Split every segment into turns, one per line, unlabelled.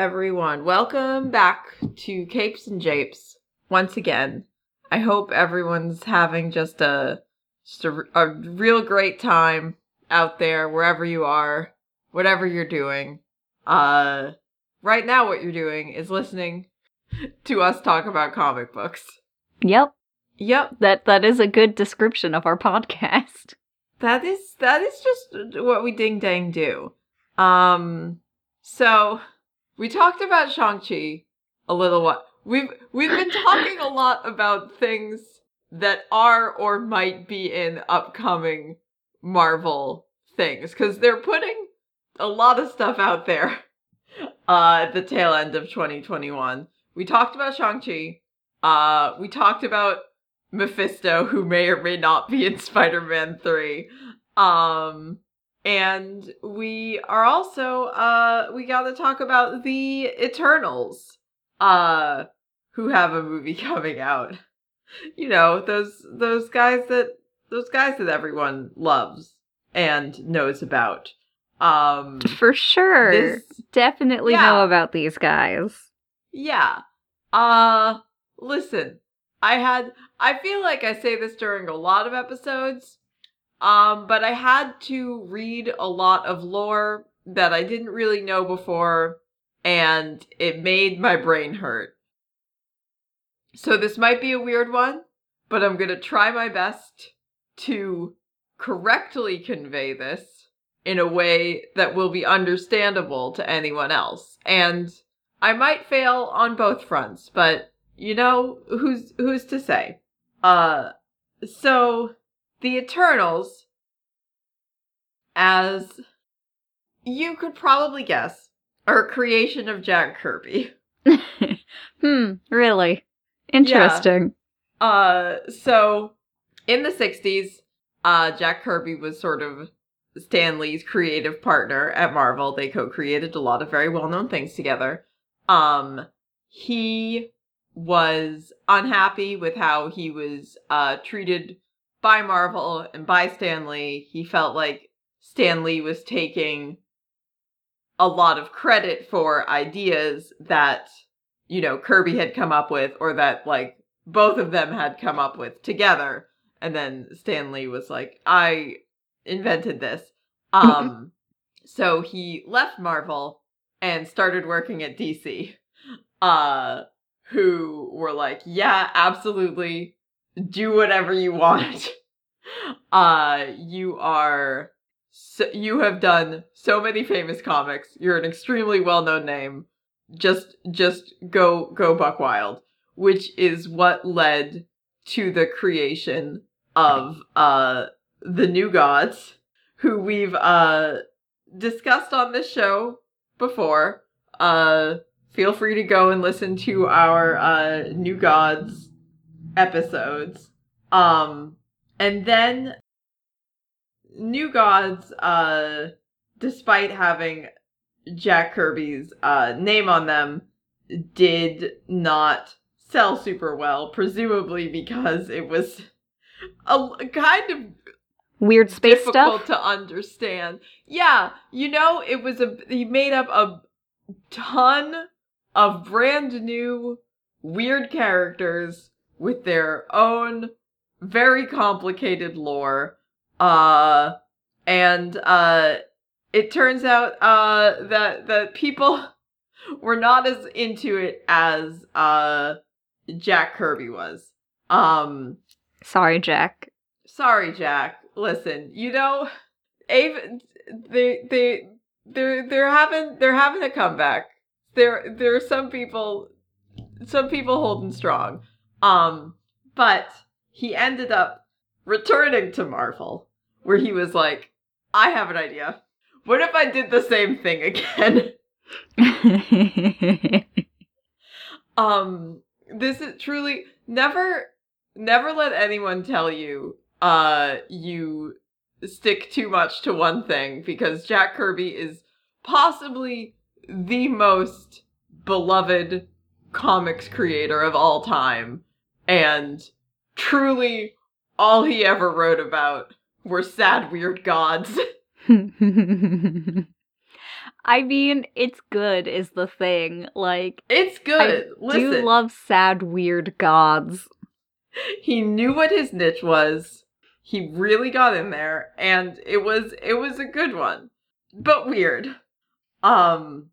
Everyone. Welcome back to Capes and Japes once again. I hope everyone's having just a just a, a real great time out there, wherever you are, whatever you're doing. Uh, right now, what you're doing is listening to us talk about comic books.
Yep,
Yep,
that that is a good description of our podcast.
that is that is just what we ding dang do. Um, so we talked about Shang Chi a little while. We've we've been talking a lot about things that are or might be in upcoming Marvel things because they're putting a lot of stuff out there. Uh, at the tail end of 2021, we talked about Shang Chi. Uh, we talked about Mephisto, who may or may not be in Spider Man 3. Um, and we are also, uh, we got to talk about the Eternals, uh, who have a movie coming out. You know, those, those guys that, those guys that everyone loves and knows about. Um,
For sure.
This-
Definitely
Yeah.
know about these guys.
Yeah. Uh listen. I had I feel like I say this during a lot of episodes. Um but I had to read a lot of lore that I didn't really know before and it made my brain hurt. So this might be a weird one, but I'm to try my best to correctly convey this in a way that will be understandable to anyone else. And I might fail on both fronts, but you know, who's who's to say? Uh so the Eternals as you could probably guess are a creation of Jack Kirby.
hmm, really? Interesting.
Uh so in the 60s, uh Jack Kirby was sort of Stan Lee's creative partner at Marvel. They co-created a lot of very well-known things together. Um he was unhappy with how he was uh treated by Marvel and by Stan Lee, He felt like Stan Lee was taking a lot of credit for ideas that you know Kirby had come up with or that like both of them had come up with together and then Stan Lee was like I invented this. Um so he left Marvel and started working at DC. Uh who were like, "Yeah, absolutely. Do whatever you want." uh you are so, you have done so many famous comics. You're an extremely well-known name. Just just go go buck wild, which is what led to the creation of uh the New Gods, who we've uh discussed on this show before. Uh feel free to go and listen to our uh New Gods episodes. Um and then New Gods uh despite having Jack Kirby's uh name on them did not sell super well, presumably because it was a kind of
Weird space
difficult
stuff.
to understand. Yeah, you know, it was a he made up a ton of brand new weird characters with their own very complicated lore. Uh and uh it turns out uh that that people were not as into it as uh Jack Kirby was. Um
Sorry, Jack.
sorry jack listen you know Ava, they they they're they're having they're having a comeback there there are some people some people holding strong um but he ended up returning to marvel where he was like i have an idea. What if i did the same thing again? Um this is truly never never let anyone tell you uh you stick too much to one thing because Jack Kirby is possibly the most beloved comics creator of all time and truly all he ever wrote about were sad weird gods
I mean, it's good is the thing. Like
It's good.
I
Listen,
do love sad weird gods.
he knew what his niche was. He really got in there and it was it was a good one. But weird. Um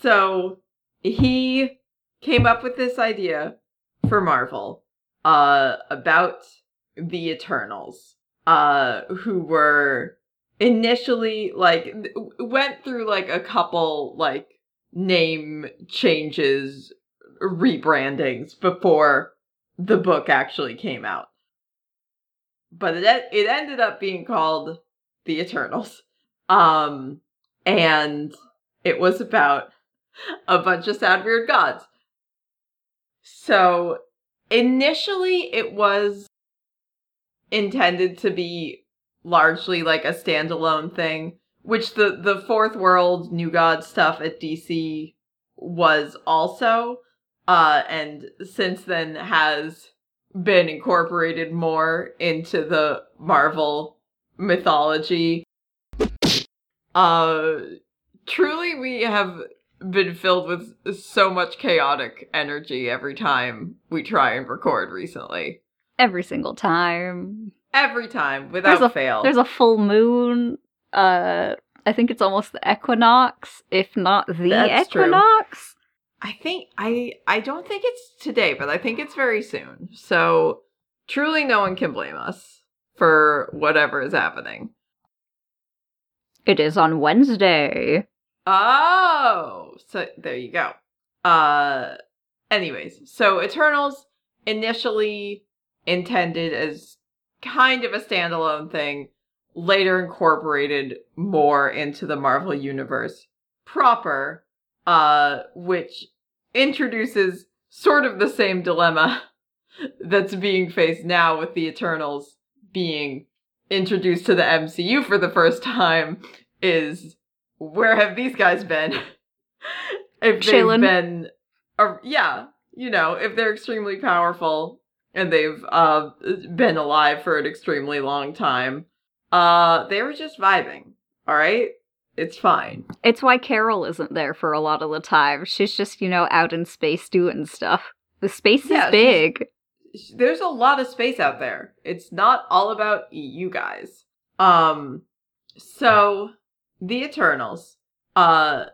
so he came up with this idea for Marvel uh about the Eternals uh who were initially like went through like a couple like name changes rebrandings before the book actually came out. But it it ended up being called the Eternals. Um and it was about a bunch of sad weird gods. So initially it was intended to be largely like a standalone thing, which the the fourth world new god stuff at DC was also uh and since then has been incorporated more into the Marvel mythology. Uh truly we have been filled with so much chaotic energy every time we try and record recently.
Every single time.
Every time, without
There's a-
fail.
There's a full moon. Uh, I think it's almost the equinox, if not the
That's true.
equinox.
I think I I don't think it's today, but I think it's very soon. So truly no one can blame us for whatever is happening.
It is on Wednesday.
Oh, so there you go. Uh anyways, so Eternals initially intended as kind of a standalone thing, later incorporated more into the Marvel universe proper, uh which introduces sort of the same dilemma that's being faced now with the Eternals being introduced to the MCU for the first time is where have these guys been? if they've been, uh, yeah, you know, if they're extremely powerful and they've uh been alive for an extremely long time, uh, they were just vibing. All right, it's fine.
It's why Carol isn't there for a lot of the time. She's just, you know, out in space doing stuff. The space
Yeah,
is big.
There's a lot of space out there. It's not all about you guys. Um, so the Eternals, uh,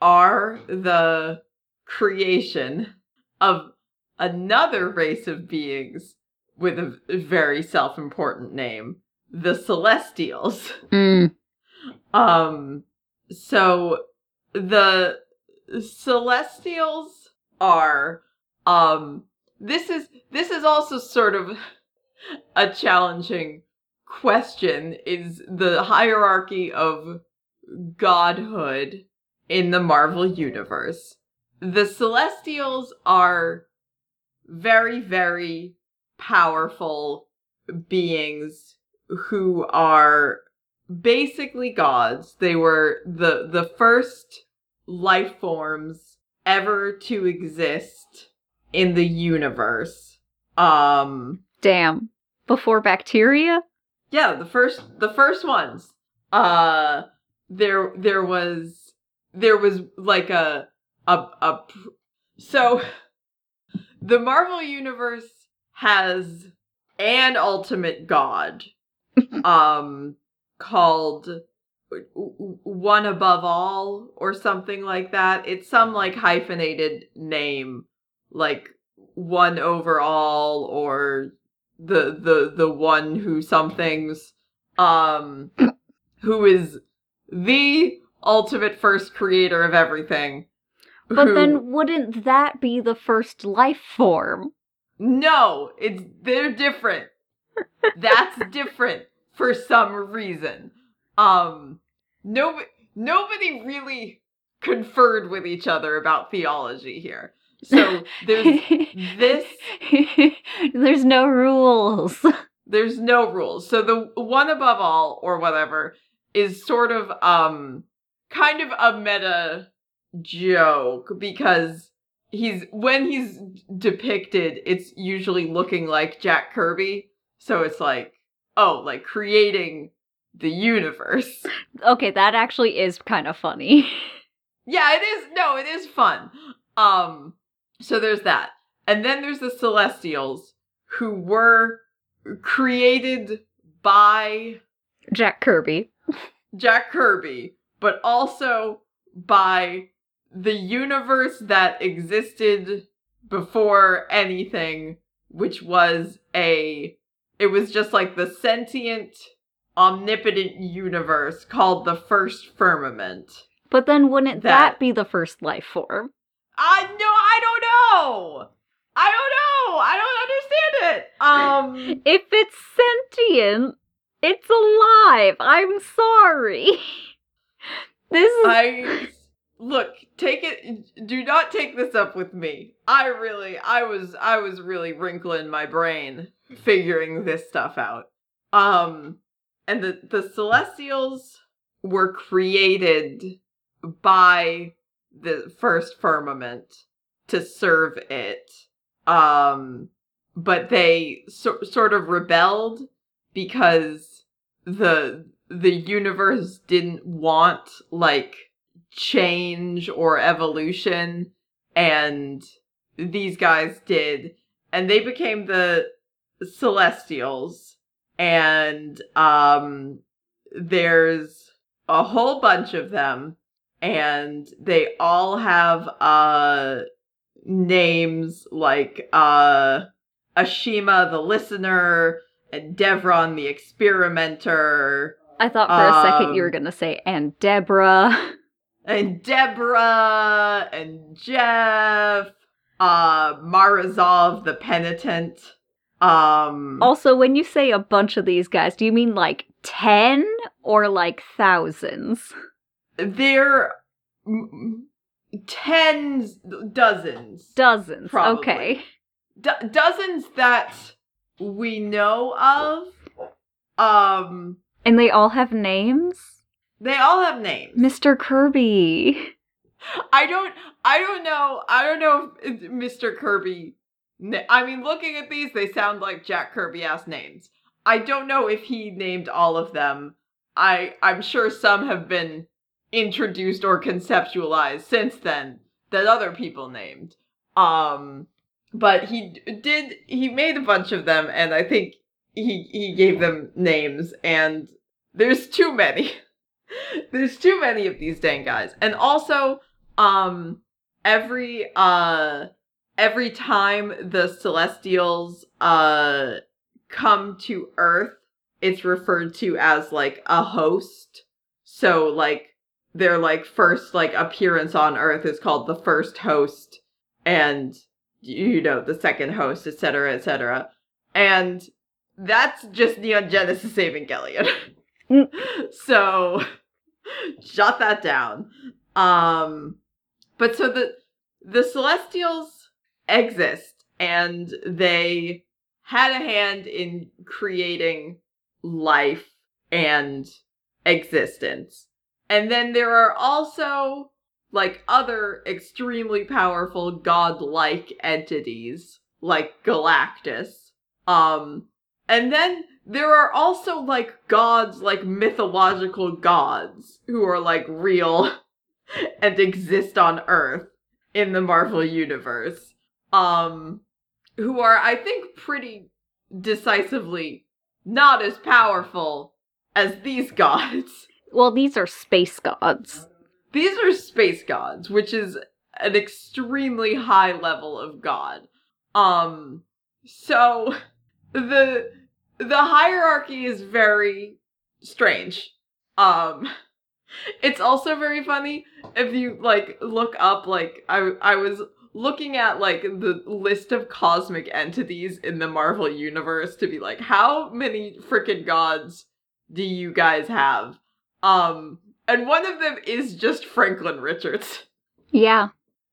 are the creation of another race of beings with a very self-important name, the Celestials.
Mm.
Um, so the Celestials are, um, this is, this is also sort of a challenging question is the hierarchy of godhood in the Marvel universe. The Celestials are very, very powerful beings who are basically gods. They were the the first life forms ever to exist in the universe. Um
Damn. Before bacteria?
yeah, the first the first ones. Uh there there was there was like a a a so the Marvel universe has an ultimate god um called one above all or something like that. It's some like hyphenated name like one over all or the the the one who somethings um who is the ultimate first creator of everything
But
who-
then wouldn't that be the first life form?
no it's they're different that's different for some reason um no nobody really conferred with each other about theology here so there's this
There's no rules.
there's no rules. So the one above all or whatever is sort of um kind of a meta joke because he's when he's depicted it's usually looking like Jack Kirby. So it's like oh, like creating the universe.
Okay, that actually is kind of funny.
Yeah, it is. No, it is fun. Um, so there's that. And then there's the Celestials who were created by
Jack Kirby.
Jack Kirby, but also by the universe that existed before anything, which was a. It was just like the sentient, omnipotent universe called the First Firmament.
But then wouldn't that,
That-
be the first life form?
I no, I don't know. I don't know. I don't understand it. Um,
If it's sentient, it's alive. I'm sorry. this is
I look. Take it. Do not take this up with me. I really, I was, I was really wrinkling my brain figuring this stuff out. Um, and the the Celestials were created by the first firmament to serve it. Um, but they so- sort of rebelled because the the universe didn't want like change or evolution and these guys did and they became the celestials and um there's a whole bunch of them and they all have uh names like uh Ashema the listener and Devron the experimenter
I thought for a second you were
um,
gonna say and Deborah.
and Deborah and Jeff uh Marazov the penitent um
Also, when you say a bunch of these guys, do you mean like ten or like thousands?
There, mm, tens, dozens,
Dozens.
Probably.
Okay.
do- dozens that we know of. Um,
And they all have names?
they all have names.
Mr. Kirby.
I don't, I don't know, I don't know if Mr. Kirby. I mean, looking at these, they sound like Jack Kirby ass names. I don't know if he named all of them. I, I'm sure some have been introduced or conceptualized since then that other people named. Um, but he did, he made a bunch of them and I think he, he gave them names and there's too many. there's too many of these dang guys. And also, um, every, uh, every time the Celestials, uh, come to Earth, it's referred to as like a host. So like their like first like appearance on Earth is called the first host and you know the second host, etc., etc. And that's just Neon Genesis Evangelion.
Mm.
so jot that down. Um but so the the Celestials exist and they had a hand in creating life and existence. And then there are also like other extremely powerful godlike entities like Galactus. Um and then there are also like gods like mythological gods who are like real and exist on Earth in the Marvel universe. Um who are I think pretty decisively not as powerful as these gods.
Well, these are space gods.
These are space gods, which is an extremely high level of god. Um so the the hierarchy is very strange. Um it's also very funny if you like look up like I I was looking at like the list of cosmic entities in the Marvel universe to be like how many freaking gods do you guys have? Um and one of them is just Franklin Richards.
Yeah.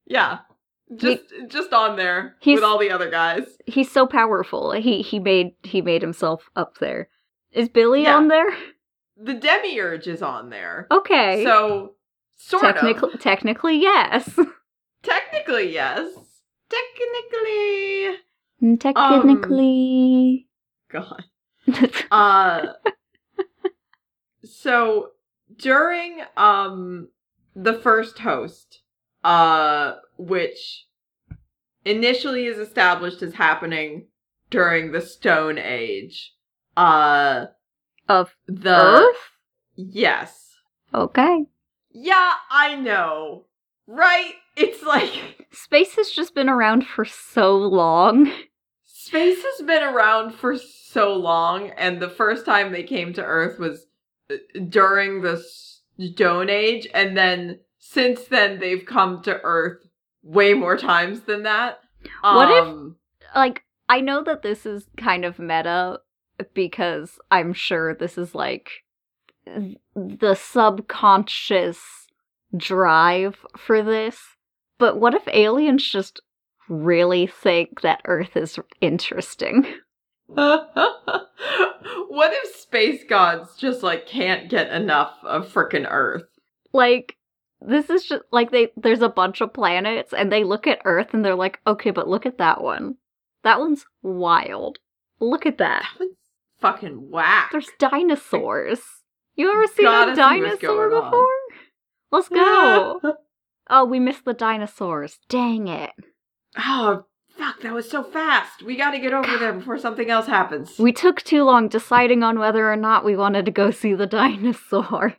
Yeah. Just just on there
He's-
with all the other guys.
He's so powerful. He he made he made himself up there. Is Billy
Yeah.
on there?
The Demiurge is on there.
Okay.
So sort
technically
of.
technically yes.
Technically, yes. Technically.
technically.
God. Uh so during um the first host, uh, which initially is established as happening during the Stone Age. Uh,
Of
the
Earth?
yes,
Okay.
yeah, I know, right? It's like
Space has just been around for so long.
space has been around for so long, and the first time they came to Earth was during the Stone Age, and then since then they've come to Earth way more times than that.
What if-
Um,
Like, I know that this is kind of meta because I'm sure this is like the subconscious drive for this. But what if aliens just really think that Earth is interesting?
what if space gods just like can't get enough of frickin' Earth?
Like, this is just like they there's a bunch of planets and they look at Earth and they're like, okay, but look at that one. That one's wild. Look at that.
That one's fucking whack.
There's dinosaurs. You ever seen
Gotta
a dinosaur
going on.
before? Let's go. oh, we missed the dinosaurs. Dang it.
oh, fuck, that was so fast. We gotta get over there before something else happens.
We took too long deciding on whether or not we wanted to go see the dinosaurs.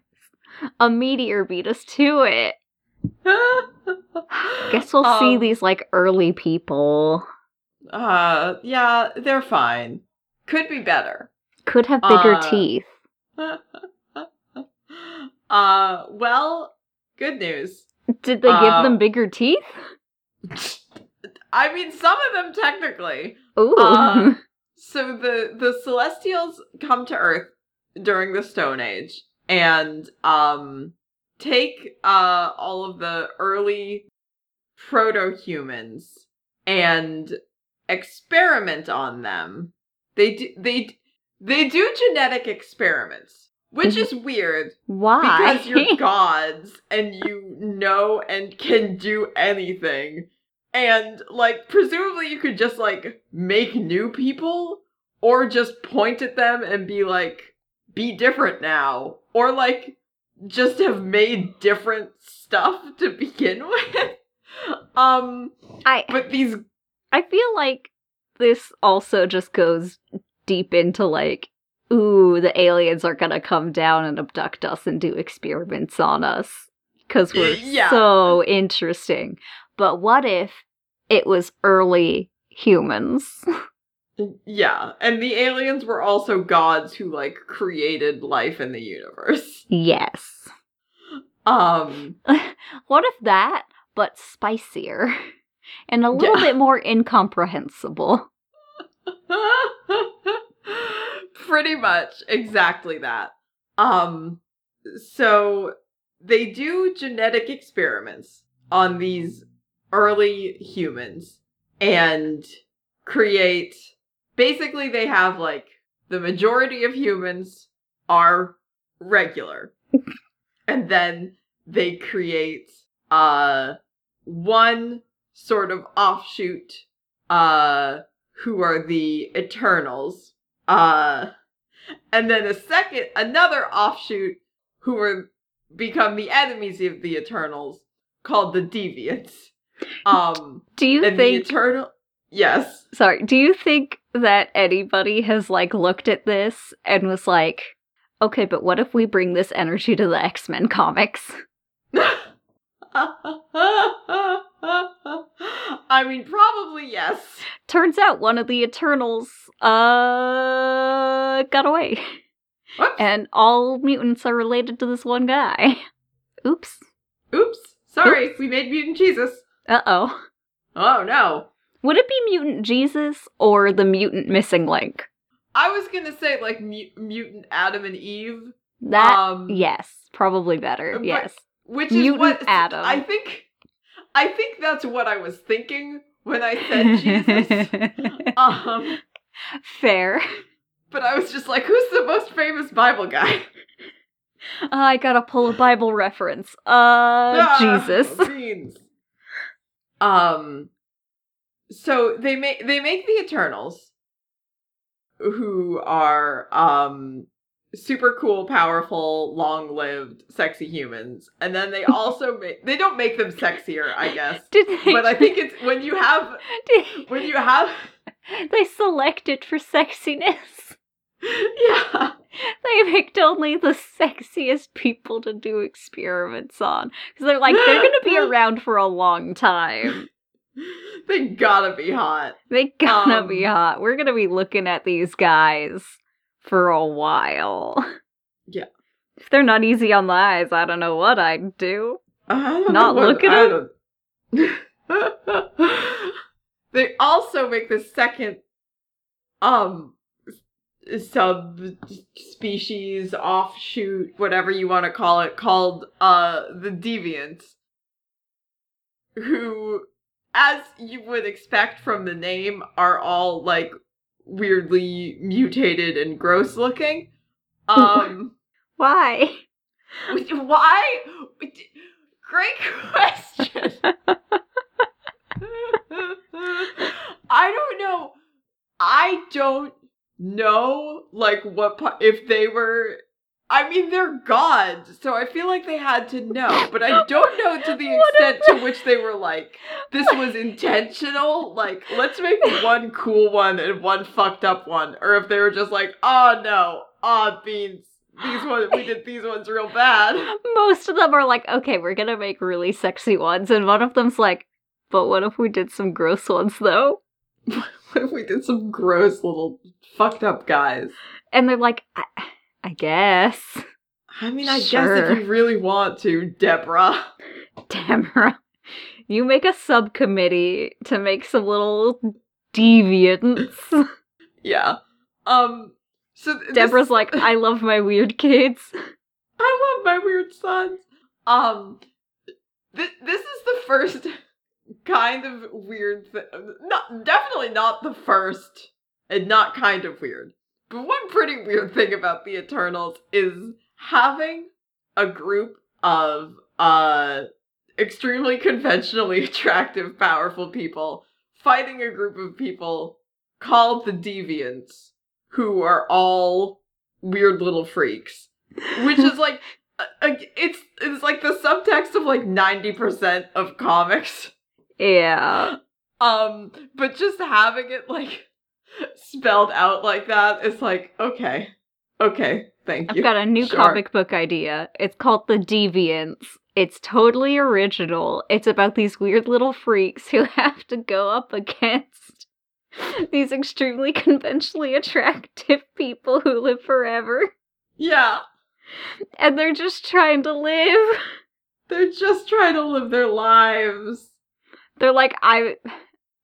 A meteor beat us to it. Guess we'll see
Um,
these like early people.
Uh, yeah, they're fine. Could be better.
Could have bigger
uh,
teeth.
uh, well, good news.
Did they give
uh,
them bigger teeth?
I mean, some of them technically.
Ooh.
uh, So the the Celestials come to Earth during the Stone Age and um take uh all of the early proto-humans and experiment on them. They do they they do genetic experiments, which is weird
Why?
because you're gods and you know and can do anything. And like presumably you could just like make new people or just point at them and be like be different now or like just have made different stuff to begin with. um
I
but these
I feel like this also just goes deep into like, ooh, the aliens are gonna come down and abduct us and do experiments on us because we're
Yeah.
so interesting. But what if it was early humans?
yeah, and the aliens were also gods who like created life in the universe.
yes.
Um
What if that, but spicier and a little
Yeah.
bit more incomprehensible?
Pretty much exactly that. Um so they do genetic experiments on these early humans and create basically they have like the majority of humans are regular. and then they create uh one sort of offshoot uh who are the Eternals. Uh and then a second another offshoot who are become the enemies of the Eternals called the Deviants. Um
Do you think
the Eternal Yes.
sorry, do you think that anybody has like looked at this and was like, okay, but what if we bring this energy to the X Men comics?
I mean probably yes.
Turns out one of the Eternals uh got away.
Whoops.
And all mutants are related to this one guy. Oops.
Oops. Sorry, we made mutant Jesus.
Uh oh.
Oh no.
Would it be Mutant Jesus or the mutant missing link?
I was gonna say like mu- mutant Adam and Eve,
That
um,
yes, probably better.
but-
yes.
which is
Mutant
what
Adam.
I think. I think that's what I was thinking when I said Jesus. um,
Fair.
but I was just like, who's the most famous Bible guy?
I gotta pull a Bible reference. Uh,
Ah,
Jesus.
beans. Um. So they make they make the Eternals, who are um super cool, powerful, long-lived, sexy humans, and then they also make they don't make them sexier, I guess.
Did they?
But I think it's when you have when you have
they select it for sexiness.
Yeah
They picked only the sexiest people to do experiments on because they're like they're gonna be around for a long time.
they gotta be hot.
They gotta
Um,
be hot. We're gonna be looking at these guys for a while.
Yeah.
If they're not easy on the eyes, I don't know what I'd do.
I don't
Not
what-
look at
them. they also make the second um subspecies offshoot whatever you want to call it called uh the deviants who as you would expect from the name are all like weirdly mutated and gross looking um
Why?
why great question I don't know. I don't know, like, what, if they were. I mean, they're gods, so I feel like they had to know, but I don't know to the extent to which they were like, this was intentional. Like, let's make one cool one and one fucked up one. Or if they were just like, oh no, ah, beans. These ones, we did these ones real bad.
Most of them are like, okay, we're gonna make really sexy ones, and one of them's like, but what if we did some gross ones though?
What if we did some gross little fucked up guys?
And they're like, I, I guess.
I mean, I
Sure.
guess if you really want to, Deborah.
Deborah. you make a subcommittee to make some little deviants.
Yeah. Um. So th- this-
Deborah's like, I love my weird kids.
I love my weird sons. Um. Th- this is the first kind of weird thing. Not definitely not the first, and not kind of weird. But one pretty weird thing about the Eternals is having a group of uh extremely conventionally attractive, powerful people fighting a group of people called the Deviants, who are all weird little freaks. Which is like, uh, it's it's like the subtext of like ninety percent of comics.
Yeah.
Um, but just having it like spelled out like that is like okay, okay, thank
I've got a new
Sure.
comic book idea. It's called The Deviants. It's totally original. It's about these weird little freaks who have to go up against these extremely conventionally attractive people who live forever.
Yeah,
And they're just trying to live.
they're just trying to live their lives.
They're like, I.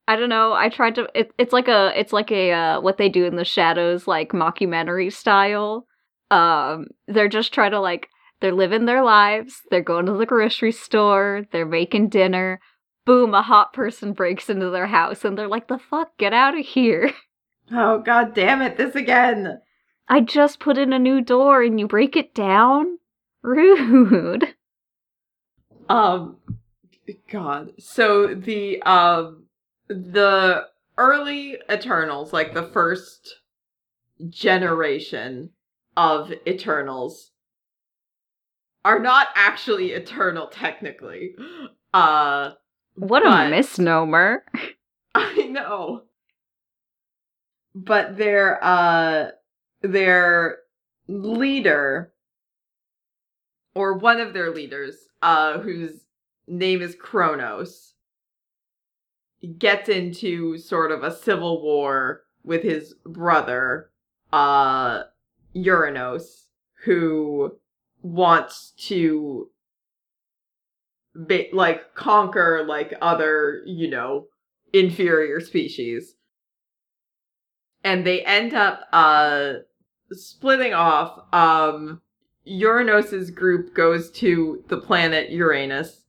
I don't know. I tried to. It, it's like a. It's like a uh, what they do in the shadows, like mockumentary style. Um, they're just trying to like. They're living their lives. They're going to the grocery store. They're making dinner. Boom! A hot person breaks into their house, and they're like, "The fuck! Get out of here!
Oh god damn it, this again.
I just put in a new door, and you break it down. Rude."
Um God. So the um the early Eternals, like the first generation of Eternals are not actually eternal technically. Uh
What a misnomer!
I know. But their uh their leader or one of their leaders, uh whose name is Kronos, gets into sort of a civil war with his brother, uh Uranos, who wants to ba- like conquer like other, you know, inferior species. And they end up uh splitting off. Um Uranos's group goes to the planet Uranus.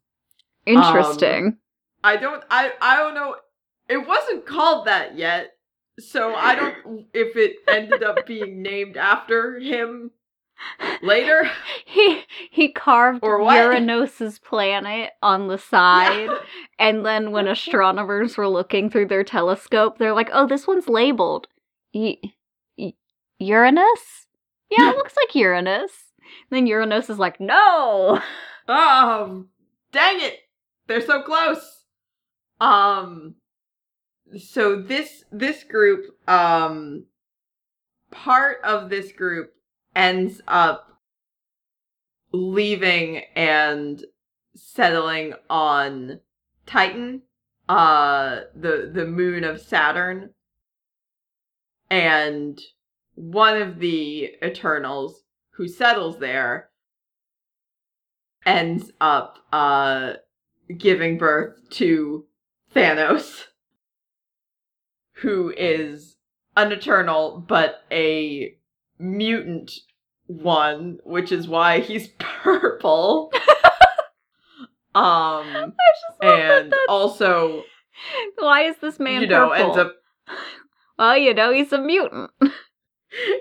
Um, Interesting.
I don't I I don't know it wasn't called that yet. So I don't if it ended up being named after him later.
He he carved
Or what?
Uranos's planet on the side, and then when astronomers were looking through their telescope, they're like, "Oh, this one's labeled Uranus." Yeah, it looks like Uranus. then Uranus is like, no.
Oh, dang it. They're so close. Um so this this group um part of this group ends up leaving and settling on Titan, uh the the moon of Saturn. And one of the Eternals who settles there ends up uh giving birth to Thanos, who is an Eternal but a mutant one, which is why he's purple. um
love that
and also
Why is this man
you know
purple?
ends up
Well, you know, he's a mutant.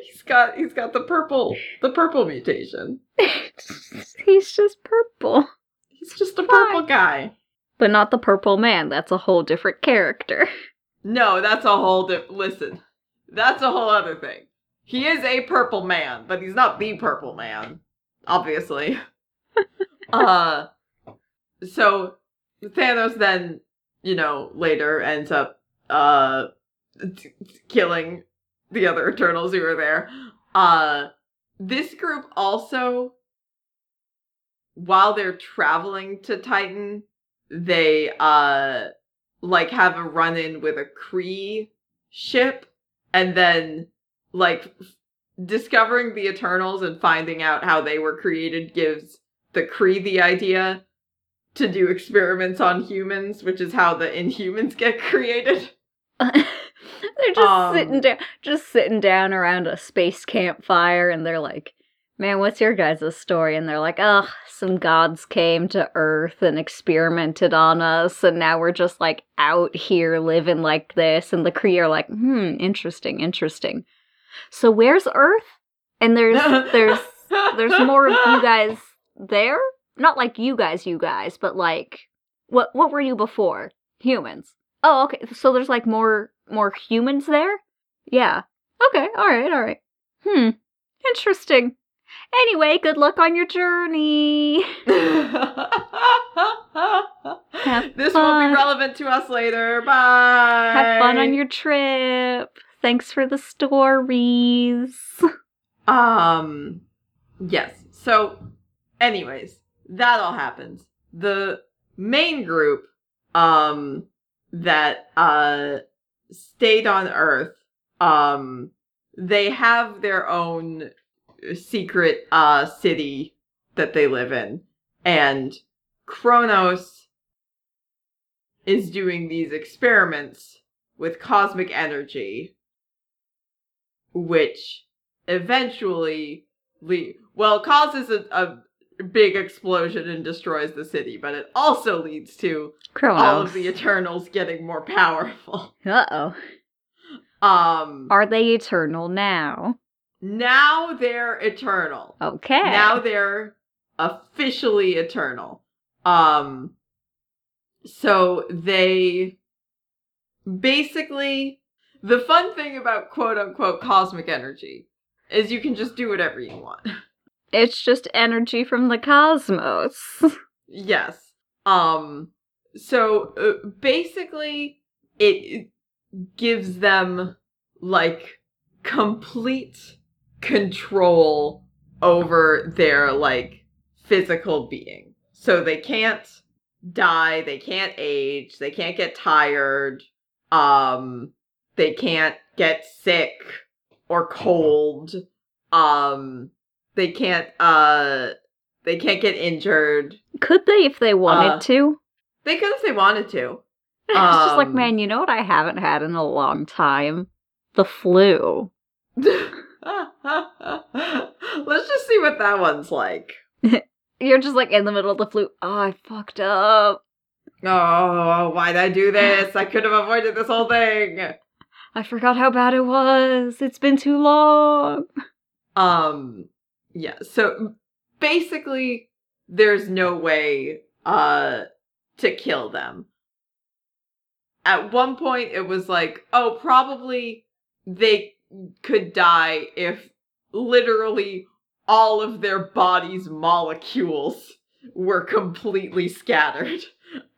he's got he's got the purple the purple mutation.
he's just purple.
He's just a purple guy.
But not the purple man. That's a whole different character.
No, that's a whole di- listen. That's a whole other thing. He is a purple man, but he's not the purple man, obviously. uh so Thanos then, you know, later ends up uh t- t- killing the other Eternals who are there. Uh this group also while they're traveling to Titan, they uh like have a run in with a Kree ship and then like f- discovering the Eternals and finding out how they were created gives the Kree the idea to do experiments on humans, which is how the Inhumans get created.
they're just
Um,
sitting down, just sitting down around a space campfire, and they're like, "Man, what's your guys' story?" And they're like, "Ugh, some gods came to Earth and experimented on us, and now we're just like out here living like this." And the Kree are like, "Hmm, interesting, interesting. So where's Earth?" And there's there's there's more of you guys there. Not like you guys, you guys, but like what what were you before? Humans. Oh, okay. So there's like more more humans there? Yeah. Okay, alright, alright. Hmm. Interesting. Anyway, good luck on your journey.
This will be relevant to us later. Bye.
Have fun on your trip. Thanks for the stories.
Um, yes. So, anyways, that all happens. The main group, um, that, uh, stayed on Earth, um, they have their own secret, uh, city that they live in. And Kronos is doing these experiments with cosmic energy, which eventually le- well causes a, a big explosion and destroys the city but it also leads to
Kronos.
all of the eternals getting more powerful
Uh-oh.
um
Are they eternal now?
Now they're eternal
Okay.
now they're officially eternal um so they basically the fun thing about quote unquote cosmic energy is you can just do whatever you want
it's just energy from the cosmos.
Yes. Um so uh, basically it gives them like complete control over their like physical being. So they can't die, they can't age, they can't get tired, um they can't get sick or cold. Um they can't uh they can't get injured.
Could they if they wanted
Uh,
to?
They could if they wanted to.
it's just like,
um,
man, you know what I haven't had in a long time? The flu.
Let's just see what that one's like.
You're just like in the middle of the flute. Oh, I fucked up.
Oh, why'd I do this? I could have avoided this whole thing.
I forgot how bad it was. It's been too long.
Um, yeah. So basically, there's no way uh to kill them. At one point, it was like, oh, probably they could die if literally all of their body's molecules were completely scattered.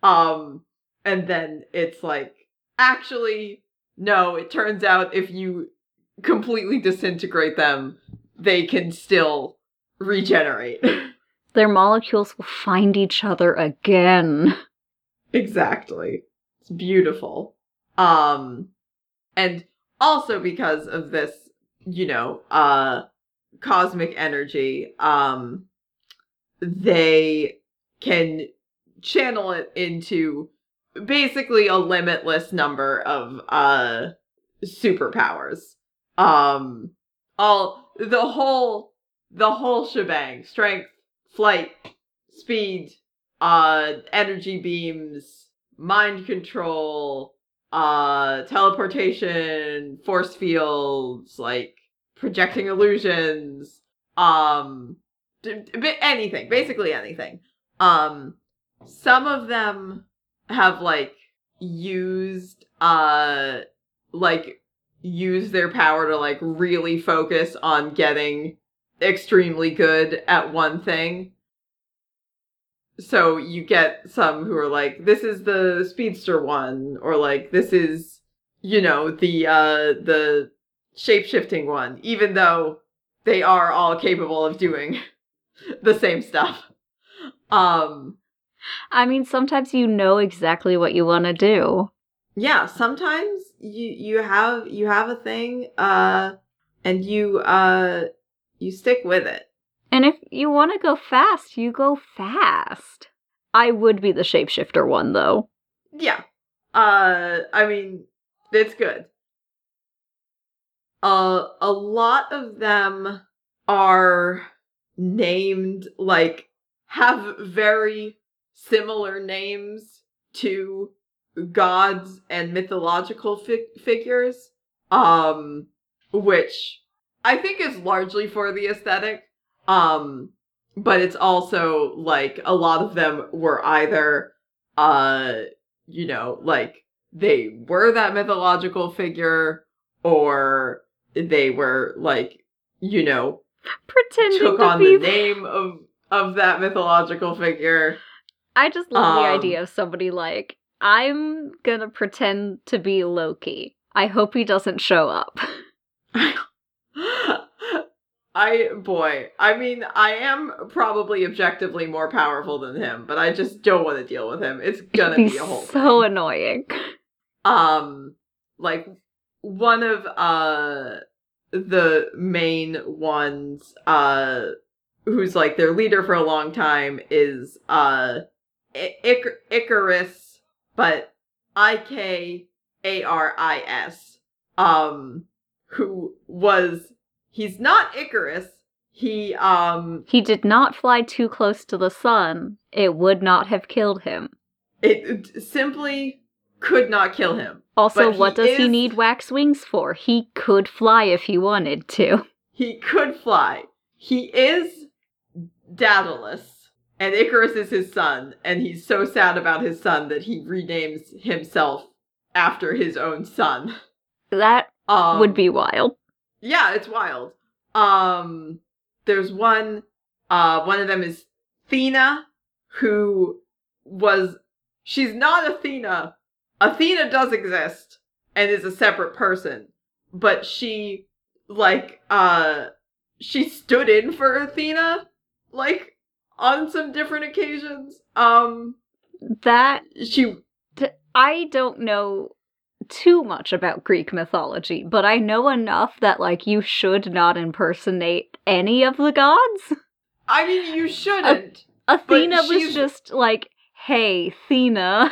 Um, and then it's like, actually, no, it turns out if you completely disintegrate them, they can still regenerate.
Their molecules will find each other again.
exactly. It's beautiful. Um, and also because of this, you know, uh, cosmic energy, um, they can channel it into basically a limitless number of uh superpowers. Um all the whole the whole shebang. Strength, flight, speed, uh energy beams, mind control, uh teleportation, force fields, like projecting illusions, um d- d- anything, basically anything. Um some of them have like used uh like use their power to like really focus on getting extremely good at one thing. So you get some who are like this is the speedster one or like this is you know the uh the shape-shifting one even though they are all capable of doing the same stuff. Um
I mean, sometimes you know exactly what you want to do.
yeah sometimes you you have you have a thing uh and you uh you stick with it
And if you want to go fast, you go fast. I would be the shapeshifter one, though.
yeah uh i mean it's good uh a lot of them are named like have very similar names to gods and mythological fi- figures um which i think is largely for the aesthetic um but it's also like a lot of them were either uh you know like they were that mythological figure or they were like you know
Pretending
took
to
on
be.
the name of of that mythological figure
I just love the
Um,
idea of somebody like, I'm gonna pretend to be Loki. I hope he doesn't show up.
I boy, I mean, I am probably objectively more powerful than him, but I just don't want to deal with him. It's gonna
It'd
be a whole
so
thing.
annoying.
um like one of uh the main ones uh who's like their leader for a long time is uh I- Icar- Icarus but I K A R I S um who was he's not Icarus he um
He did not fly too close to the sun. It would not have killed him.
it, it simply could not kill him
Also,
But
what
he
does he need wax wings for? He could fly if he wanted to.
He could fly. He is Daedalus, and Icarus is his son, and he's so sad about his son that he renames himself after his own son.
That
Um,
would be wild.
Yeah, it's wild. Um, there's one. Uh, one of them is Athena, who was. She's not Athena. Athena does exist and is a separate person, but she, like, uh, she stood in for Athena, like, on some different occasions. Um,
That
she.
t- I don't know too much about Greek mythology, but I know enough that like you should not impersonate any of the gods.
I mean, you shouldn't.
Athena was
she's-
just like, "Hey, Athena,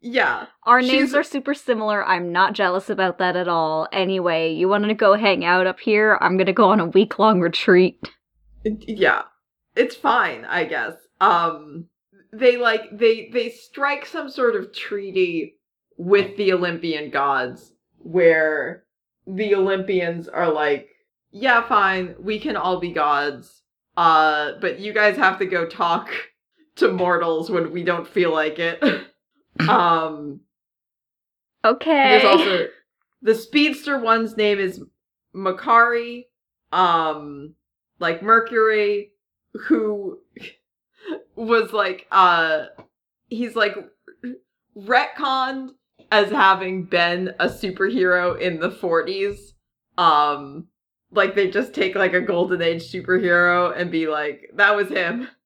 yeah.
our
She's-
names are super similar. I'm not jealous about that at all. Anyway, you want to go hang out up here? I'm going to go on a week-long retreat."
yeah it's fine i guess um they like they they strike some sort of treaty with the olympian gods where the olympians are like yeah fine we can all be gods uh but you guys have to go talk to mortals when we don't feel like it um
Okay.
there's also the speedster one's name is Makkari um like Mercury who was like uh he's like retconned as having been a superhero in the 40s um like they just take like a golden age superhero and be like that was him.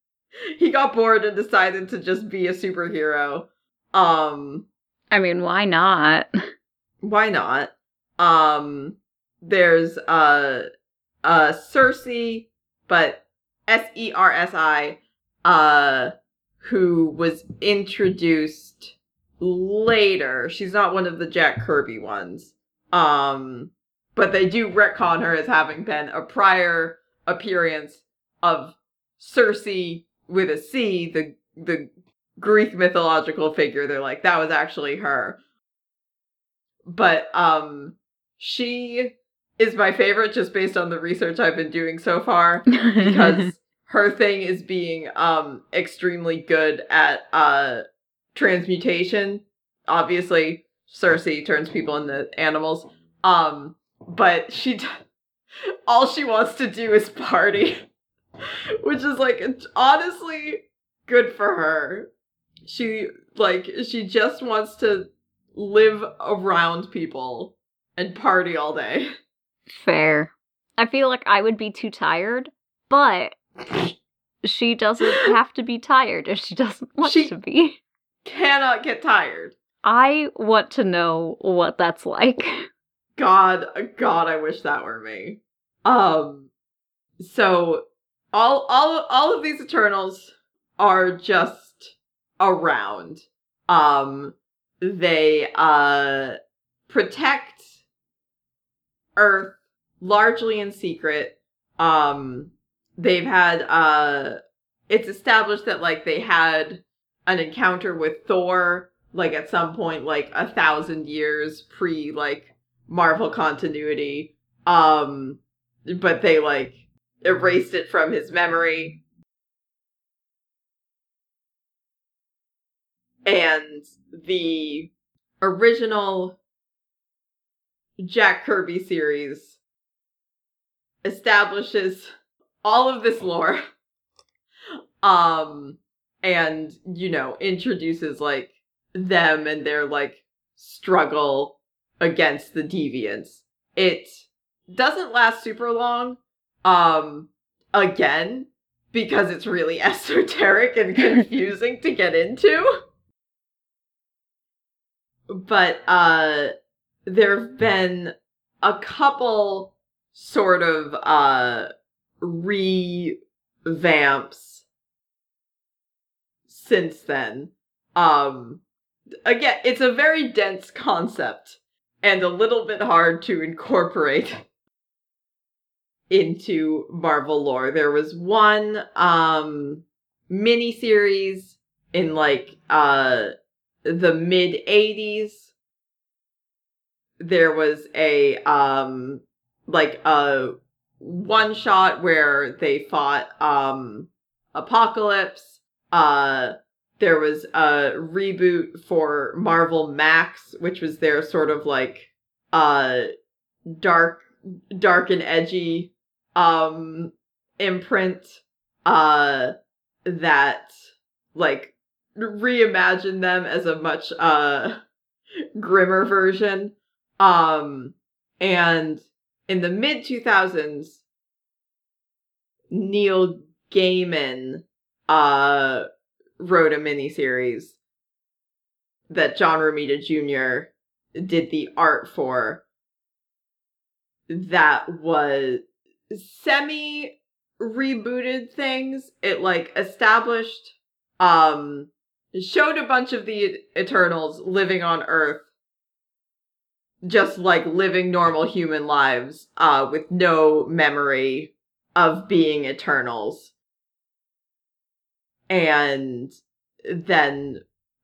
He got bored and decided to just be a superhero. Um
I mean, why not?
why not? Um there's uh uh Circe but S E R S I uh who was introduced later she's not one of the Jack Kirby ones um but they do retcon her as having been a prior appearance of Circe with a C, the the Greek mythological figure. They're like that was actually her. But um she is my favorite just based on the research I've been doing so far because her thing is being um extremely good at uh transmutation. Obviously, Circe turns people into animals. Um but she d- all she wants to do is party which is like honestly good for her she like she just wants to live around people and party all day
Fair. I feel like I would be too tired, but she doesn't have to be tired if she doesn't want
She-
to be.
Cannot get tired.
I want to know what that's like.
god god i wish that were me. Um so all all all of these eternals are just around. Um they uh protect earth largely in secret. Um they've had uh it's established that like they had an encounter with thor like at some point like a thousand years pre like marvel continuity. Um but they like erased it from his memory. And the original Jack Kirby series establishes all of this lore. Um and you know introduces like them and their like struggle against the deviants. It doesn't last super long um again because it's really esoteric and confusing to get into. But uh there have been a couple sort of uh revamps since then um again it's a very dense concept and a little bit hard to incorporate into marvel lore. There was one um mini series in like uh the mid 80s there was a um like a one shot where they fought um apocalypse uh there was a reboot for marvel max which was their sort of like uh dark dark and edgy um imprint uh that like reimagine them as a much uh grimmer version. Um and in the mid 2000s Neil Gaiman uh wrote a miniseries that John Romita Jr. did the art for that was semi rebooted things it like established um showed a bunch of the eternals living on earth just like living normal human lives uh with no memory of being eternals and then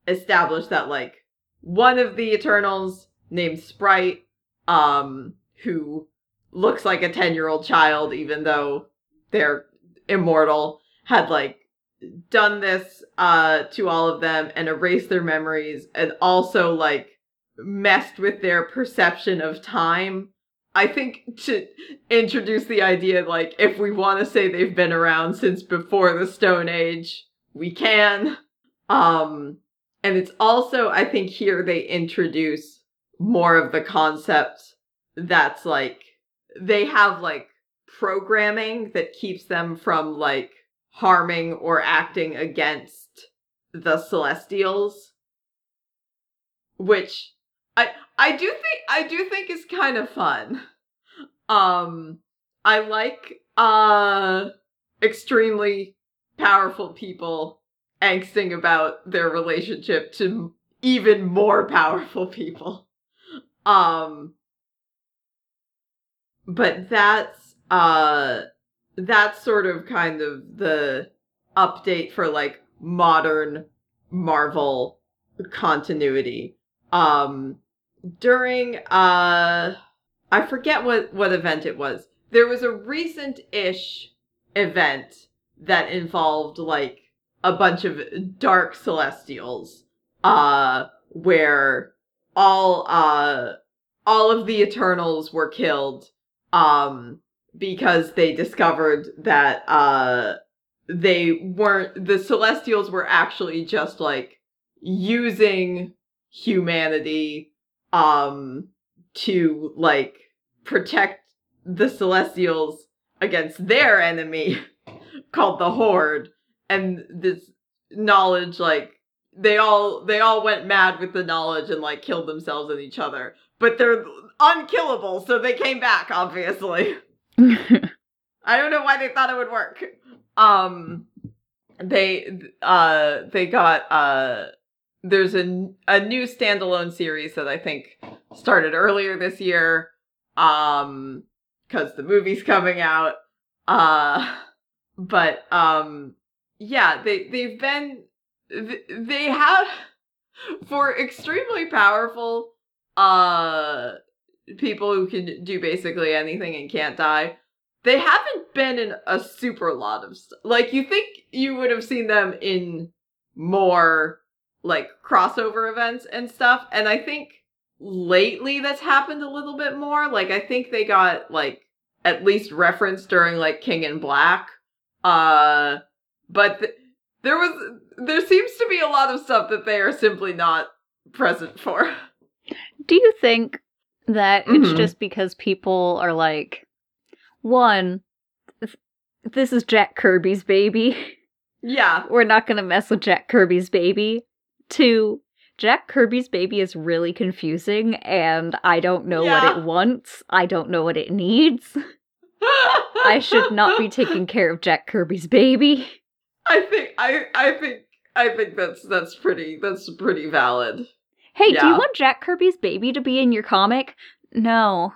establish that like one of the eternals named sprite um who looks like a 10 year old child even though they're immortal had like done this uh to all of them and erased their memories and also like messed with their perception of time. I think to introduce the idea like if we want to say they've been around since before the Stone Age, we can. Um and it's also I think here they introduce more of the concept that's like they have like programming that keeps them from like harming or acting against the celestials which i i do think i do think is kind of fun um i like uh extremely powerful people angsting about their relationship to even more powerful people um but that's uh that's sort of kind of the update for like modern Marvel continuity. Um during uh I forget what what event it was. There was a recent-ish event that involved like a bunch of dark celestials uh where all uh all of the eternals were killed um because they discovered that uh they weren't the celestials were actually just like using humanity um to like protect the celestials against their enemy called the horde and this knowledge like they all they all went mad with the knowledge and like killed themselves and each other but they're unkillable so they came back obviously I don't know why they thought it would work. Um, they uh they got uh there's a a new standalone series that I think started earlier this year. Um, because the movie's coming out. Uh, but um, yeah, they they've been they have for extremely powerful uh people who can do basically anything and can't die they haven't been in a super lot of st- like you think you would have seen them in more like crossover events and stuff and i think lately that's happened a little bit more like i think they got like at least referenced during like king in black uh but th- there was there seems to be a lot of stuff that they are simply not present for
Do you think that it's
Mhm.
just because people are like, one, this is Jack Kirby's baby.
yeah
We're not gonna mess with Jack Kirby's baby. Two, Jack Kirby's baby is really confusing and I don't know
Yeah.
what it wants. I don't know what it needs. I should not be taking care of Jack Kirby's baby.
I think I I think I think that's that's pretty that's pretty valid.
Hey, do you want Jack Kirby's baby to be in your comic? No.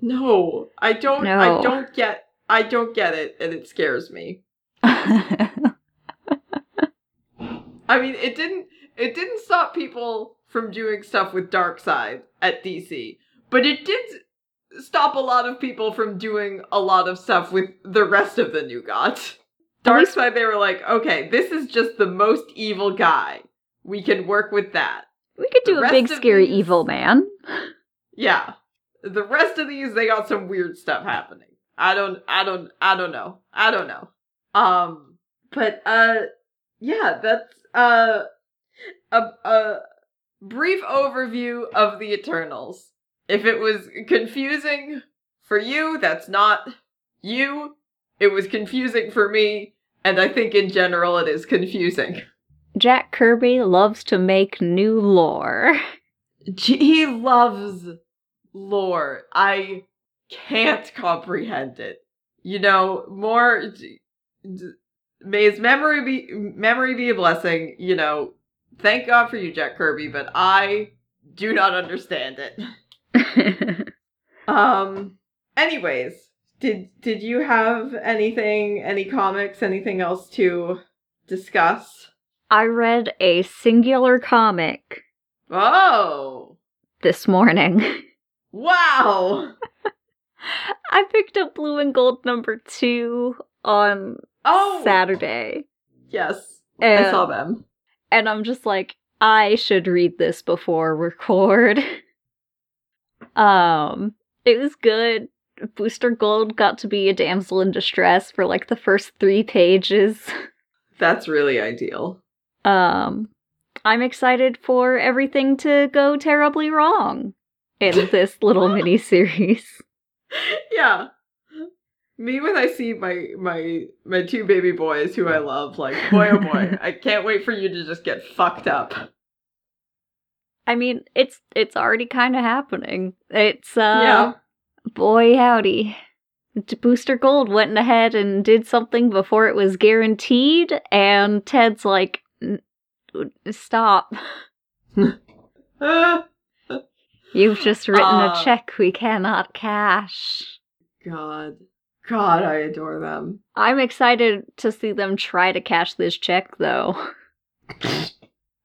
No, I don't
No.
I don't get I don't get it and it scares me. I mean, it didn't it didn't stop people from doing stuff with Dark Darkseid at DC, but it did stop a lot of people from doing a lot of stuff with the rest of the New Gods.
Least-
Darkseid, they were like, okay, this is just the most evil guy. We can work with that.
we could
The
do a big scary
these-
evil man.
Yeah. The rest of these they got some weird stuff happening. I don't I don't I don't know. I don't know. Um but uh yeah, that's uh a a brief overview of the Eternals. If it was confusing for you, that's not you. It was confusing for me, and I think in general it is confusing.
Jack Kirby loves to make new lore.
He loves lore. I can't comprehend it. You know, more. d- d- May his memory be memory be a blessing. You know, thank God for you, Jack Kirby, but I do not understand it. Um. Anyways, did did you have anything, any comics, anything else to discuss?
I read a singular comic
Oh,
this morning.
wow!
I picked up Blue and Gold number two on
Oh,
Saturday.
yes,
And,
I saw them.
and I'm just like, I should read this before record. um, It was good. Booster Gold got to be a damsel in distress for like the first three pages.
That's really ideal.
Um, I'm excited for everything to go terribly wrong in this little mini series.
yeah. Me when I see my my my two baby boys who I love, like boy oh boy, I can't wait for you to just get fucked up.
I mean, it's it's already kind of happening. It's uh,
Yeah.
boy howdy. Booster Gold went ahead and did something before it was guaranteed, and Ted's like, "Stop! You've just written
Uh,
a check we cannot cash."
God. God, I adore them.
I'm excited to see them try to cash this check, though.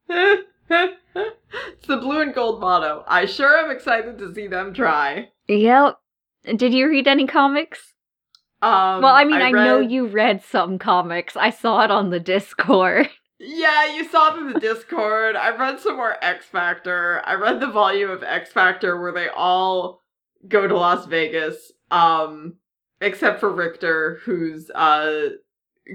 it's the blue and gold motto. I sure am excited to see them try.
Yep. Did you read any comics?
Um,
well, I mean, I, know
read-
you read some comics. I saw it on the Discord.
Yeah, you saw it in the Discord. I read some more X Factor. I read the volume of X Factor where they all go to Las Vegas, um, except for Richter, who's uh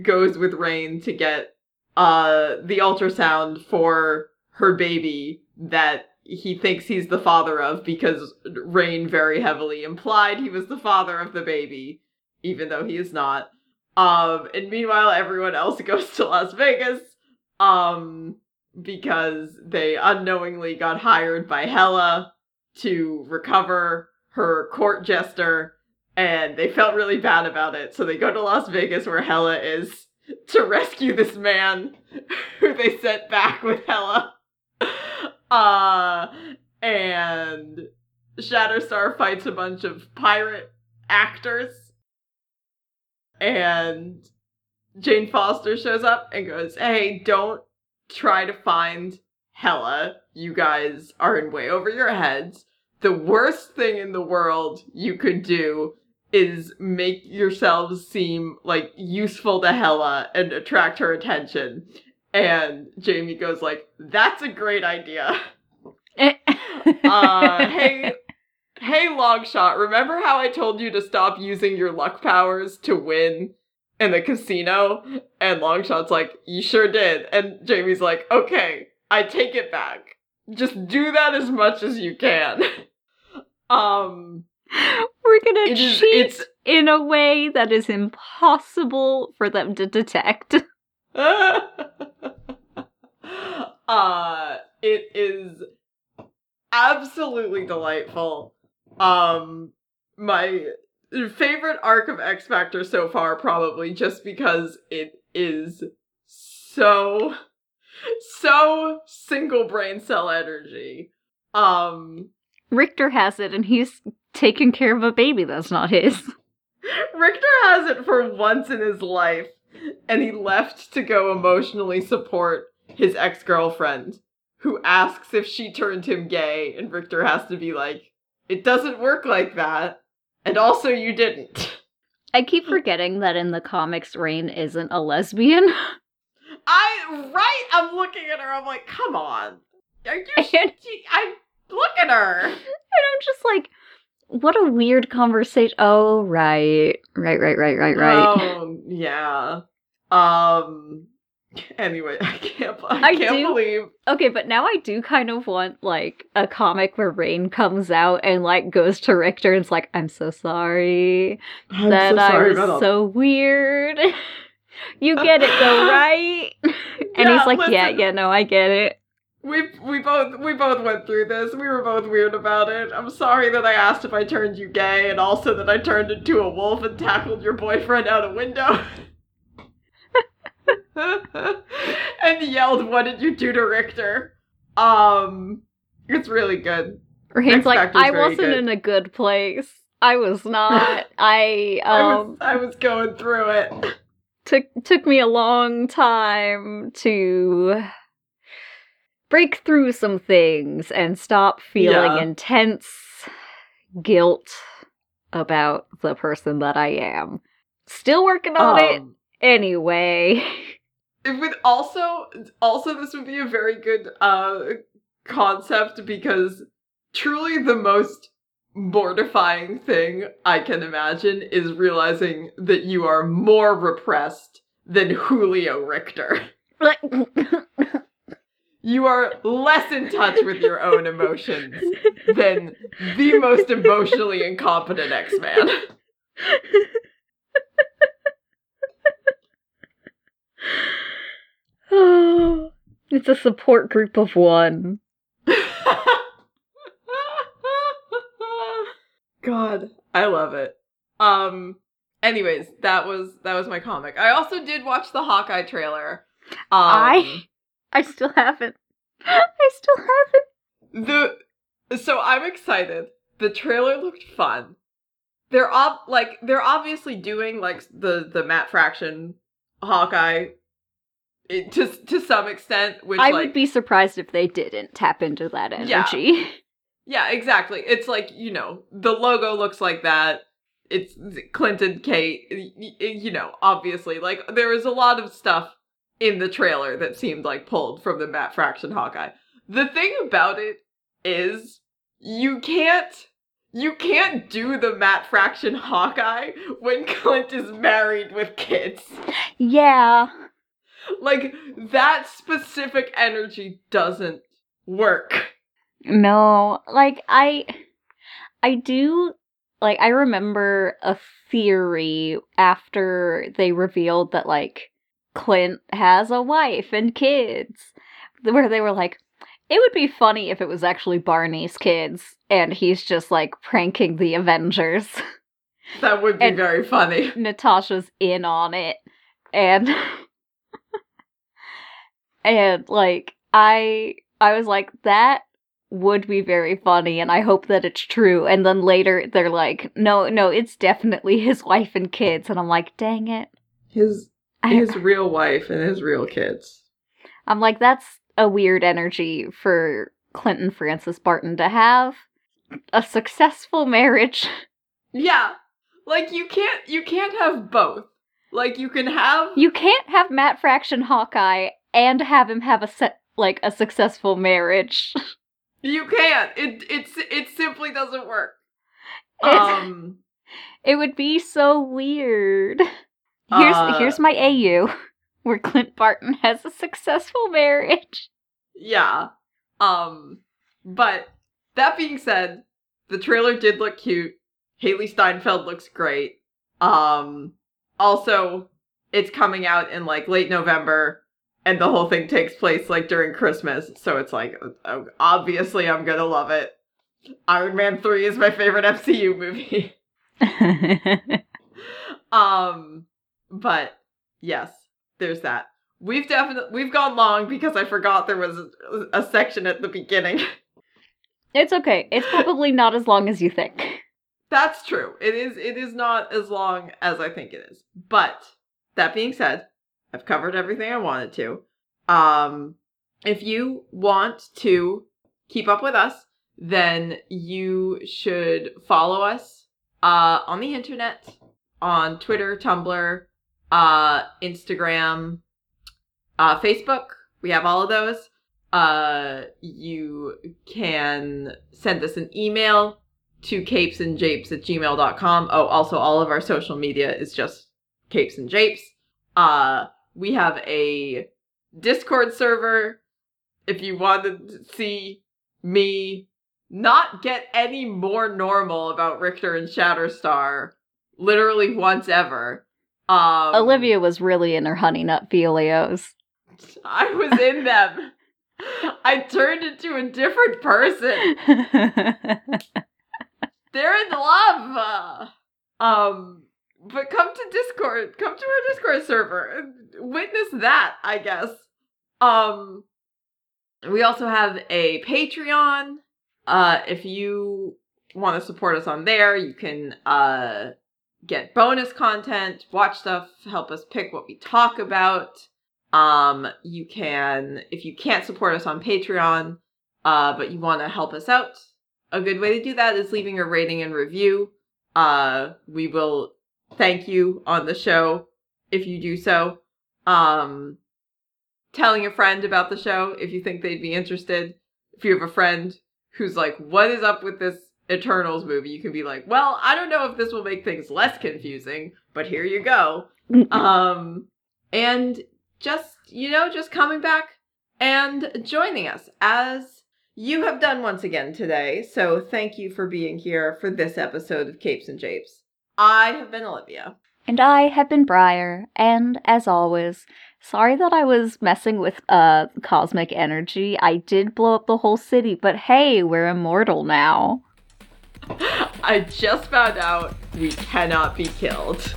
goes with Rahne to get uh the ultrasound for her baby that he thinks he's the father of because Rahne very heavily implied he was the father of the baby, even though he is not. Um, and meanwhile, everyone else goes to Las Vegas um because they unknowingly got hired by Hela to recover her court jester and they felt really bad about it so they go to Las Vegas where Hela is to rescue this man who they sent back with Hela uh and Shatterstar fights a bunch of pirate actors and Jane Foster shows up and goes, Hey, don't try to find Hela. You guys are in way over your heads. The worst thing in the world you could do is make yourselves seem like useful to Hela and attract her attention. And Jamie goes like, That's a great idea. Uh, hey, hey, Longshot, remember how I told you to stop using your luck powers to win in the casino? And Longshot's like, you sure did. And Jamie's like, okay, I take it back. Just do that as much as you can. um,
We're gonna
it is,
cheat
it's,
in a way that is impossible for them to detect.
uh, it is absolutely delightful. Um, my favorite arc of X Factor so far, probably just because it is so, so single brain cell energy. Um,
Richter has it, and he's taking care of a baby that's not his.
Richter has it for once in his life, and he left to go emotionally support his ex girlfriend, who asks if she turned him gay, and Richter has to be like, It doesn't work like that. And also, you didn't.
I keep forgetting that in the comics, Rahne isn't a lesbian.
I, right? I'm looking at her, I'm like, Come on. Are you.
And-
she- I. Look at her.
And I'm just like, what a weird conversation. Oh, right. Right, right, right, right, right.
Oh, yeah. Um. Anyway, I can't. I,
I
can't
do-
believe
Okay, but now I do kind of want, like, a comic where Rahne comes out and, like, goes to Richter and's like, I'm so sorry
I'm
that
so
I
sorry
was
about all
so weird. you get it though, right? and
Yeah,
he's like, yeah, yeah, no, I get it.
We we both we both went through this. We were both weird about it. I'm sorry that I asked if I turned you gay, and also that I turned into a wolf and tackled your boyfriend out a window. and yelled, "What did you do to Richter?" Um, it's really good. Rahne's
like, I wasn't
good.
in a good place. I was not. I
I
um
was I was going through it.
took took me a long time to break through some things and stop feeling
Yeah.
intense guilt about the person that I am. Still working on it
Um,
anyway.
it would also also this would be a very good uh concept because truly the most mortifying thing I can imagine is realizing that you are more repressed than Julio Richter. You are less in touch with your own emotions than the most emotionally incompetent X Man.
oh, it's a support group of one.
God, I love it. Um anyways, that was that was my comic. I also did watch the Hawkeye trailer. Um,
I I still haven't. I still haven't.
the so I'm excited. The trailer looked fun. They're ob- like they're obviously doing like the the Matt Fraction Hawkeye it, to to some extent, which
I
like
would be surprised if they didn't tap into that
Yeah.
energy.
Yeah, exactly. It's like, you know, the logo looks like that. It's Clinton Kate, you know, obviously. Like, there is a lot of stuff in the trailer that seemed like pulled from the Matt Fraction Hawkeye. The thing about it is, you can't. You can't do the Matt Fraction Hawkeye when Clint is married with kids.
yeah.
Like, that specific energy doesn't work.
No, like I I do like I remember a theory after they revealed that like Clint has a wife and kids where they were like it would be funny if it was actually Barney's kids and he's just like pranking the Avengers.
That would be
And-
very funny.
Natasha's in on it and and like I I was like that would be very funny and I hope that it's true and then later they're like no no it's definitely his wife and kids and I'm like dang it
His his real wife and his real kids.
I'm like that's a weird energy for Clinton Francis Barton to have a successful marriage
Yeah. Like you can't you can't have both. Like you can have
you can't have Matt Fraction Hawkeye and have him have a set like a successful marriage
you can't. It it's it simply doesn't work.
It's-
Um
It would be so weird. Here's
Uh,
here's my AU where Clint Barton has a successful marriage.
yeah. Um but that being said, the trailer did look cute. Hailee Steinfeld looks great. Um also it's coming out in like late November and the whole thing takes place like during Christmas, so it's like uh, obviously I'm going to love it. Iron Man 3 is my favorite MCU movie. um but yes, there's that. We've definitely we've gone long because I forgot there was a, a section at the beginning.
it's okay. It's probably not as long as you think.
That's true. It is it is not as long as I think it is. But that being said, I've covered everything I wanted to. Um if you want to keep up with us, then you should follow us uh on the internet, on Twitter, Tumblr, uh Instagram, uh Facebook. We have all of those. Uh you can send us an email to capesandjapes at gmail.com. Oh, also all of our social media is just capes and japes. Uh we have a Discord server if you want to see me not get any more normal about Richter and Shatterstar literally once ever. Um
Olivia was really in her honey nut Felios.
I was in them. I turned into a different person. They're in love. Um, but come to Discord. Come to our Discord server. and Witness that, I guess. Um, we also have a Patreon. Uh, if you want to support us on there, you can uh get bonus content, watch stuff, help us pick what we talk about. Um, you can if you can't support us on Patreon, uh, but you want to help us out, a good way to do that is leaving a rating and review. Uh, we will thank you on the show if you do so. Um, telling a friend about the show if you think they'd be interested. If you have a friend who's like, what is up with this Eternals movie, you can be like, well, I don't know if this will make things less confusing, but here you go. um, and just, you know, just coming back and joining us as you have done once again today. So thank you for being here for this episode of Capes and Japes. I have been Olivia.
And I have been Briar, and as always, sorry that I was messing with uh cosmic energy. I did blow up the whole city, but hey, we're immortal now.
I just found out we cannot be killed.